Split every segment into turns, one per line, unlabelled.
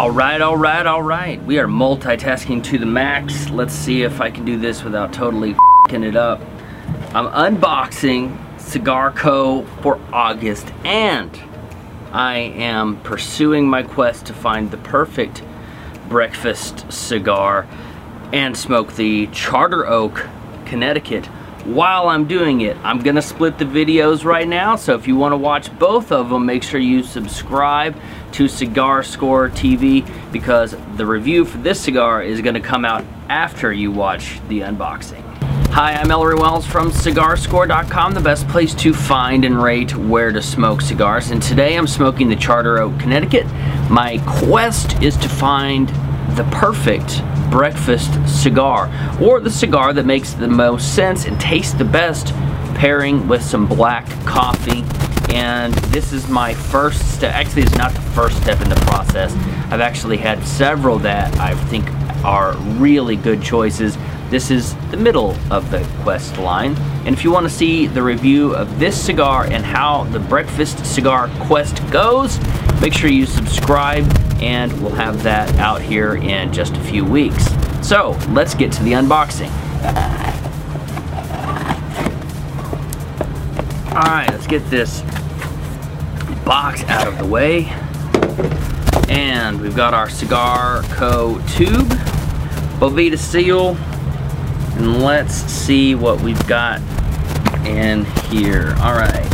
All right, all right, all right. We are multitasking to the max. Let's see if I can do this without totally fing it up. I'm unboxing CIGRco. for August and I am pursuing my quest to find the perfect breakfast cigar and smoke the Charter Oak, Connecticut. While I'm doing it, I'm gonna split the videos right now, so if you wanna watch both of them, make sure you subscribe to Cigar Score TV because the review for this cigar is gonna come out after you watch the unboxing. Hi, I'm Ellery Wells from CigarScore.com, the best place to find and rate where to smoke cigars. And today I'm smoking the Charter Oak, Connecticut. My quest is to find the perfect breakfast cigar, or the cigar that makes the most sense and tastes the best pairing with some black coffee. And this is my first step. Actually, it's not the first step in the process. I've actually had several that I think are really good choices this is the middle of the quest line. And if you want to see the review of this cigar and how the breakfast cigar quest goes, make sure you subscribe and we'll have that out here in just a few weeks. So let's get to the unboxing. All right, let's get this box out of the way. And we've got our CIGRco. tube, Boveda seal, and let's see what we've got in here. All right,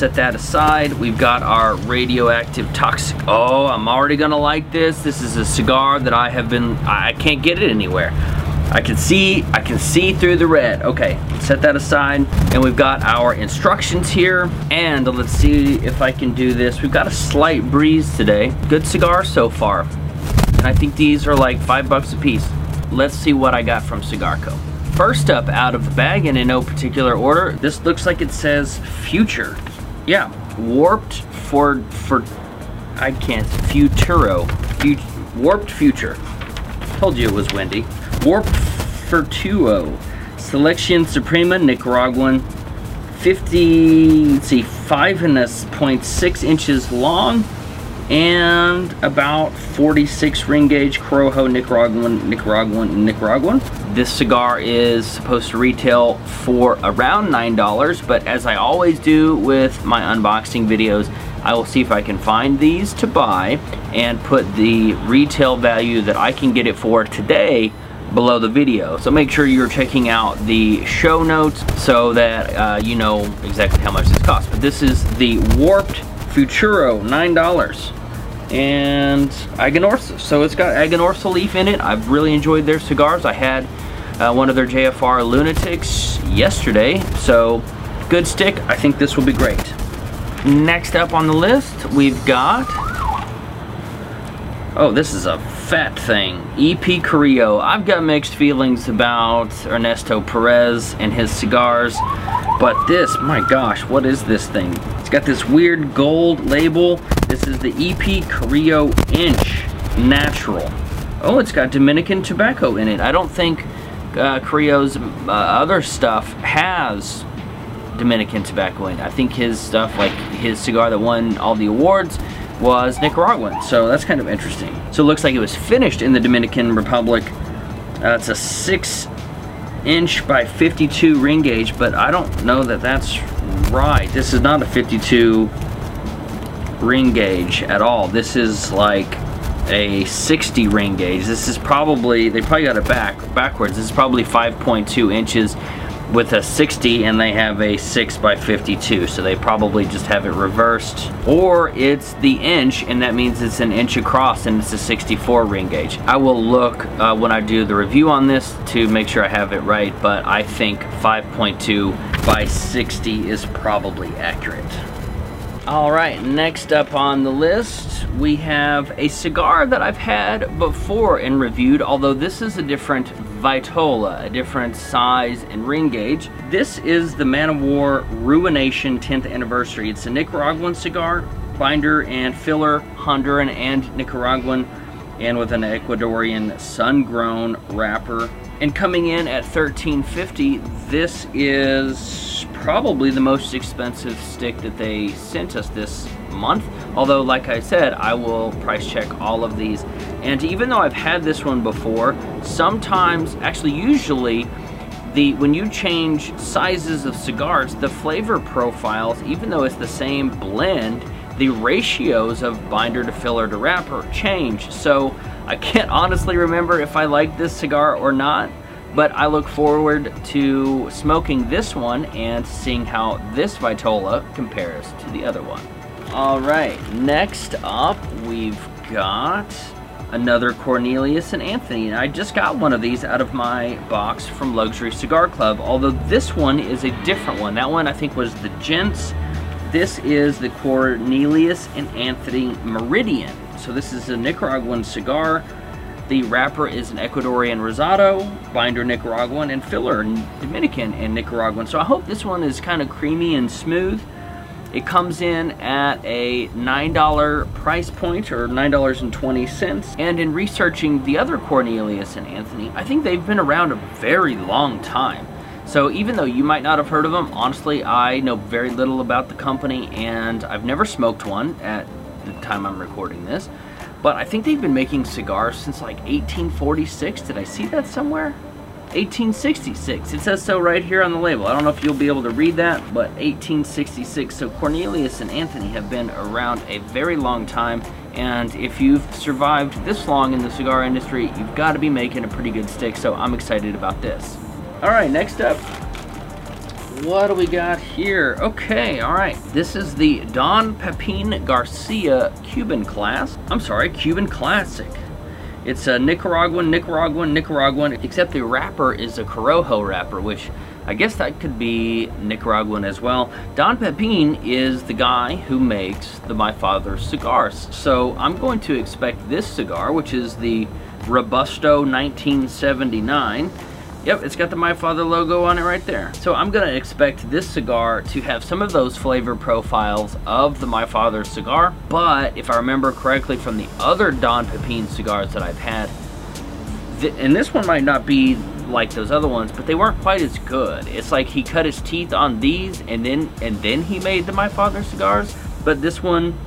set that aside. We've got our radioactive toxic. Oh, I'm already gonna like this. This is a cigar that I have been, I can't get it anywhere. I can see, I can see through the red. Okay, set that aside. And we've got our instructions here. And let's see if I can do this. We've got a slight breeze today. Good cigar so far. And I think these are like five bucks a piece. Let's see what I got from CIGRco. First up out of the bag and in no particular order, this looks like it says future. Yeah, warped for, for, I can't, futuro, Fut warped future. Told you it was windy. Warped Futuro, Selection Suprema Nicaraguan, 50, let's see, five and a point six inches long, and about 46 ring gauge Corojo Nicaraguan, Nicaraguan, Nicaraguan. This cigar is supposed to retail for around $9, but as I always do with my unboxing videos, I will see if I can find these to buy and put the retail value that I can get it for today below the video. So make sure you're checking out the show notes so that uh, you know exactly how much this costs. But this is the Warped Futuro, $9 and Aganorsa. So it's got Aganorsa leaf in it. I've really enjoyed their cigars. I had uh, one of their JFR Lunatics yesterday. So good stick. I think this will be great. Next up on the list, we've got, oh, this is a fat thing. EP Carrillo. I've got mixed feelings about Ernesto Perez and his cigars, but this, my gosh, what is this thing? It's got this weird gold label this is the EP Carrillo Inch Natural. Oh, it's got Dominican tobacco in it. I don't think uh, Carrillo's uh, other stuff has Dominican tobacco in it. I think his stuff, like his cigar that won all the awards, was Nicaraguan. So that's kind of interesting. So it looks like it was finished in the Dominican Republic. Uh, it's a 6 inch by 52 ring gauge, but I don't know that that's right. This is not a 52 ring gauge at all. This is like a 60 ring gauge. This is probably, they probably got it back backwards. This is probably 5.2 inches with a 60 and they have a 6 by 52 so they probably just have it reversed. Or it's the inch and that means it's an inch across and it's a 64 ring gauge. I will look uh, when I do the review on this to make sure I have it right but I think 5.2 by 60 is probably accurate. All right, next up on the list, we have a cigar that I've had before and reviewed, although this is a different Vitola, a different size and ring gauge. This is the Man O' War Ruination 10th anniversary. It's a Nicaraguan cigar, binder and filler, Honduran and Nicaraguan, and with an Ecuadorian sun-grown wrapper. And coming in at 1350, this is probably the most expensive stick that they sent us this month. Although, like I said, I will price check all of these. And even though I've had this one before, sometimes, actually usually, the when you change sizes of cigars, the flavor profiles, even though it's the same blend, the ratios of binder to filler to wrapper change. So I can't honestly remember if I like this cigar or not, but I look forward to smoking this one and seeing how this Vitola compares to the other one. All right, next up we've got another Cornelius and Anthony. And I just got one of these out of my box from Luxury Cigar Club, although this one is a different one. That one I think was the Gents. This is the Cornelius and Anthony Meridian. So this is a Nicaraguan cigar. The wrapper is an Ecuadorian Rosado, binder Nicaraguan, and filler Dominican and Nicaraguan. So I hope this one is kind of creamy and smooth. It comes in at a $9 price point or $9.20. And in researching the other Cornelius and Anthony, I think they've been around a very long time. So even though you might not have heard of them, honestly, I know very little about the company and I've never smoked one at the time I'm recording this. But I think they've been making cigars since like 1846. Did I see that somewhere? 1866. It says so right here on the label. I don't know if you'll be able to read that, but 1866. So Cornelius and Anthony have been around a very long time, and if you've survived this long in the cigar industry, you've got to be making a pretty good stick, so I'm excited about this. All right, next up, what do we got here? Okay, all right. This is the Don Pepin Garcia Cuban class. I'm sorry, Cuban Classic. It's a Nicaraguan, Nicaraguan, Nicaraguan, except the wrapper is a Corojo wrapper, which I guess that could be Nicaraguan as well. Don Pepin is the guy who makes the My Father's cigars. So I'm going to expect this cigar, which is the Robusto 1979, Yep, it's got the My Father logo on it right there. So I'm gonna expect this cigar to have some of those flavor profiles of the My Father cigar, but if I remember correctly from the other Don Pepin cigars that I've had, th and this one might not be like those other ones, but they weren't quite as good. It's like he cut his teeth on these and then and then he made the My Father cigars, but this one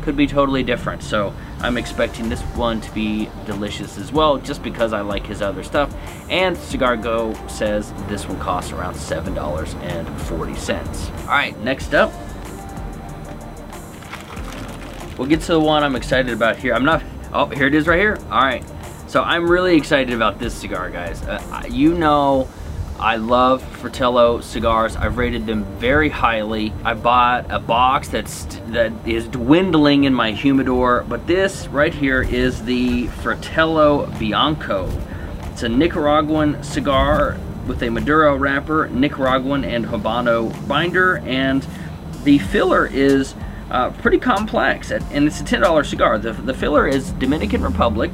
could be totally different. So I'm expecting this one to be delicious as well, just because I like his other stuff. And CIGRco says this one costs around $7.40. All right, next up, we'll get to the one I'm excited about here. I'm not, oh, here it is right here. All right, so I'm really excited about this cigar, guys. Uh, you know, I love Fratello cigars. I've rated them very highly. I bought a box that's that is dwindling in my humidor, but this right here is the Fratello Bianco. It's a Nicaraguan cigar with a Maduro wrapper, Nicaraguan and Habano binder, and the filler is uh, pretty complex, and it's a $10 cigar. The, the filler is Dominican Republic,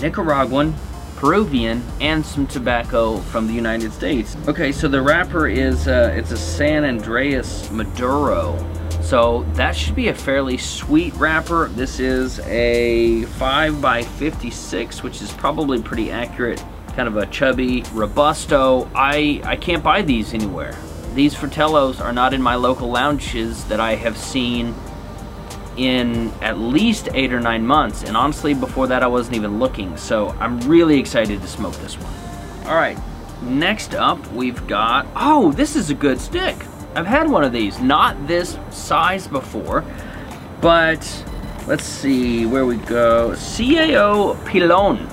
Nicaraguan, Peruvian, and some tobacco from the United States. Okay, so the wrapper is, uh, it's a San Andreas Maduro. So that should be a fairly sweet wrapper. This is a 5 by 56 which is probably pretty accurate. Kind of a chubby Robusto. I, I can't buy these anywhere. These Fratellos are not in my local lounges that I have seen in at least eight or nine months. And honestly, before that, I wasn't even looking. So I'm really excited to smoke this one. All right, next up, we've got, oh, this is a good stick. I've had one of these, not this size before, but let's see where we go. CAO Pilon.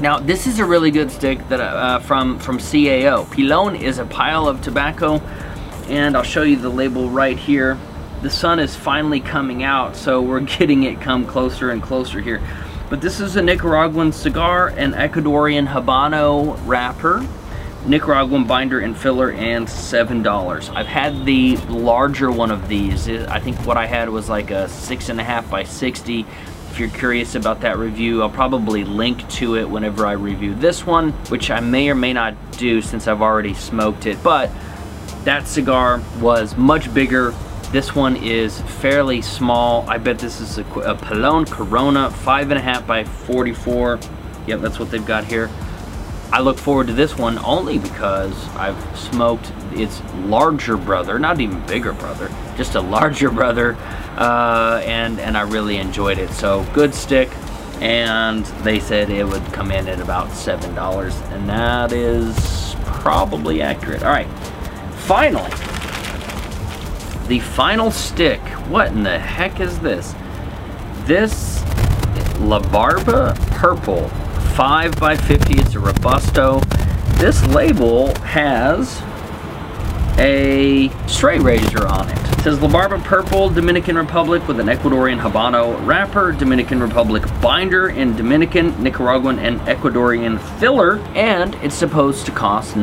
Now, this is a really good stick that uh, from, from CAO. Pilon is a pile of tobacco, and I'll show you the label right here the sun is finally coming out, so we're getting it come closer and closer here. But this is a Nicaraguan cigar, an Ecuadorian Habano wrapper, Nicaraguan binder and filler, and $7. I've had the larger one of these. I think what I had was like a six and a half by 60. If you're curious about that review, I'll probably link to it whenever I review this one, which I may or may not do since I've already smoked it. But that cigar was much bigger, this one is fairly small. I bet this is a, a Corona, five and a half by 44. Yep, that's what they've got here. I look forward to this one only because I've smoked its larger brother, not even bigger brother, just a larger brother, uh, and, and I really enjoyed it. So good stick, and they said it would come in at about $7, and that is probably accurate. All right, finally, the final stick. What in the heck is this? This La Barba Purple 5 by 50 It's a Robusto. This label has a stray razor on it. It says La Barba Purple, Dominican Republic with an Ecuadorian Habano wrapper, Dominican Republic binder, and Dominican, Nicaraguan, and Ecuadorian filler, and it's supposed to cost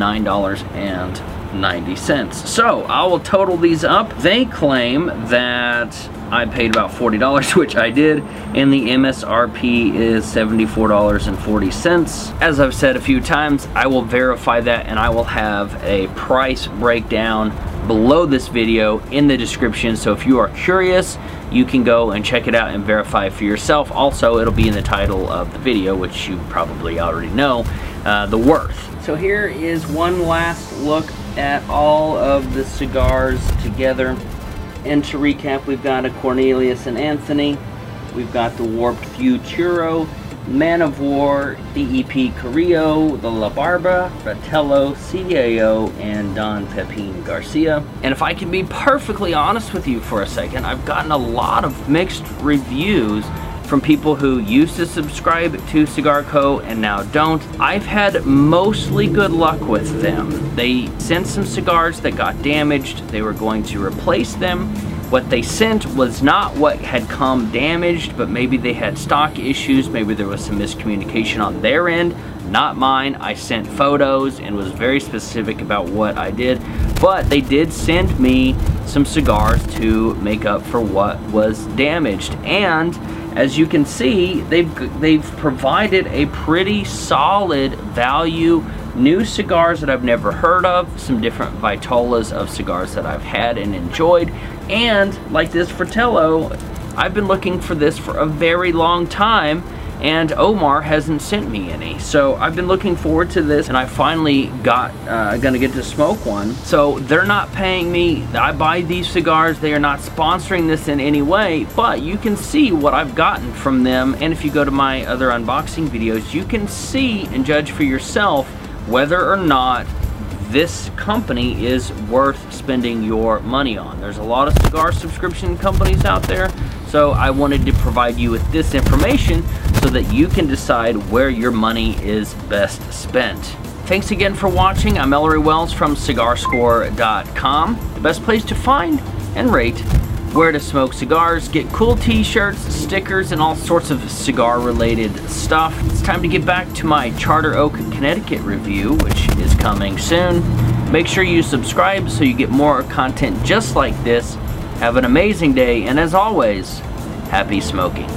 $9.90. So I will total these up. They claim that I paid about $40, which I did, and the MSRP is $74.40. As I've said a few times, I will verify that and I will have a price breakdown below this video in the description. So if you are curious, you can go and check it out and verify for yourself. Also, it'll be in the title of the video, which you probably already know, uh, the worth. So here is one last look at all of the cigars together. And to recap, we've got a Cornelius and Anthony. We've got the Warped Futuro, Man O' War, DEP Carrillo, the La Barba, Fratello, CAO, and Don Pepin Garcia. And if I can be perfectly honest with you for a second, I've gotten a lot of mixed reviews from people who used to subscribe to CIGRco and now don't. I've had mostly good luck with them. They sent some cigars that got damaged. They were going to replace them. What they sent was not what had come damaged, but maybe they had stock issues. Maybe there was some miscommunication on their end, not mine. I sent photos and was very specific about what I did, but they did send me some cigars to make up for what was damaged. And as you can see, they've, they've provided a pretty solid value. New cigars that I've never heard of, some different Vitolas of cigars that I've had and enjoyed, and like this Fratello, I've been looking for this for a very long time, and Omar hasn't sent me any. So I've been looking forward to this and I finally got, uh, gonna get to smoke one. So they're not paying me, I buy these cigars, they are not sponsoring this in any way, but you can see what I've gotten from them. And if you go to my other unboxing videos, you can see and judge for yourself whether or not this company is worth spending your money on. There's a lot of cigar subscription companies out there, so I wanted to provide you with this information so that you can decide where your money is best spent. Thanks again for watching. I'm Ellery Wells from CigarScore.com, the best place to find and rate where to smoke cigars, get cool t-shirts, stickers, and all sorts of cigar-related stuff. It's time to get back to my Charter Oak, Connecticut review, which is coming soon. Make sure you subscribe so you get more content just like this have an amazing day, and as always, happy smoking.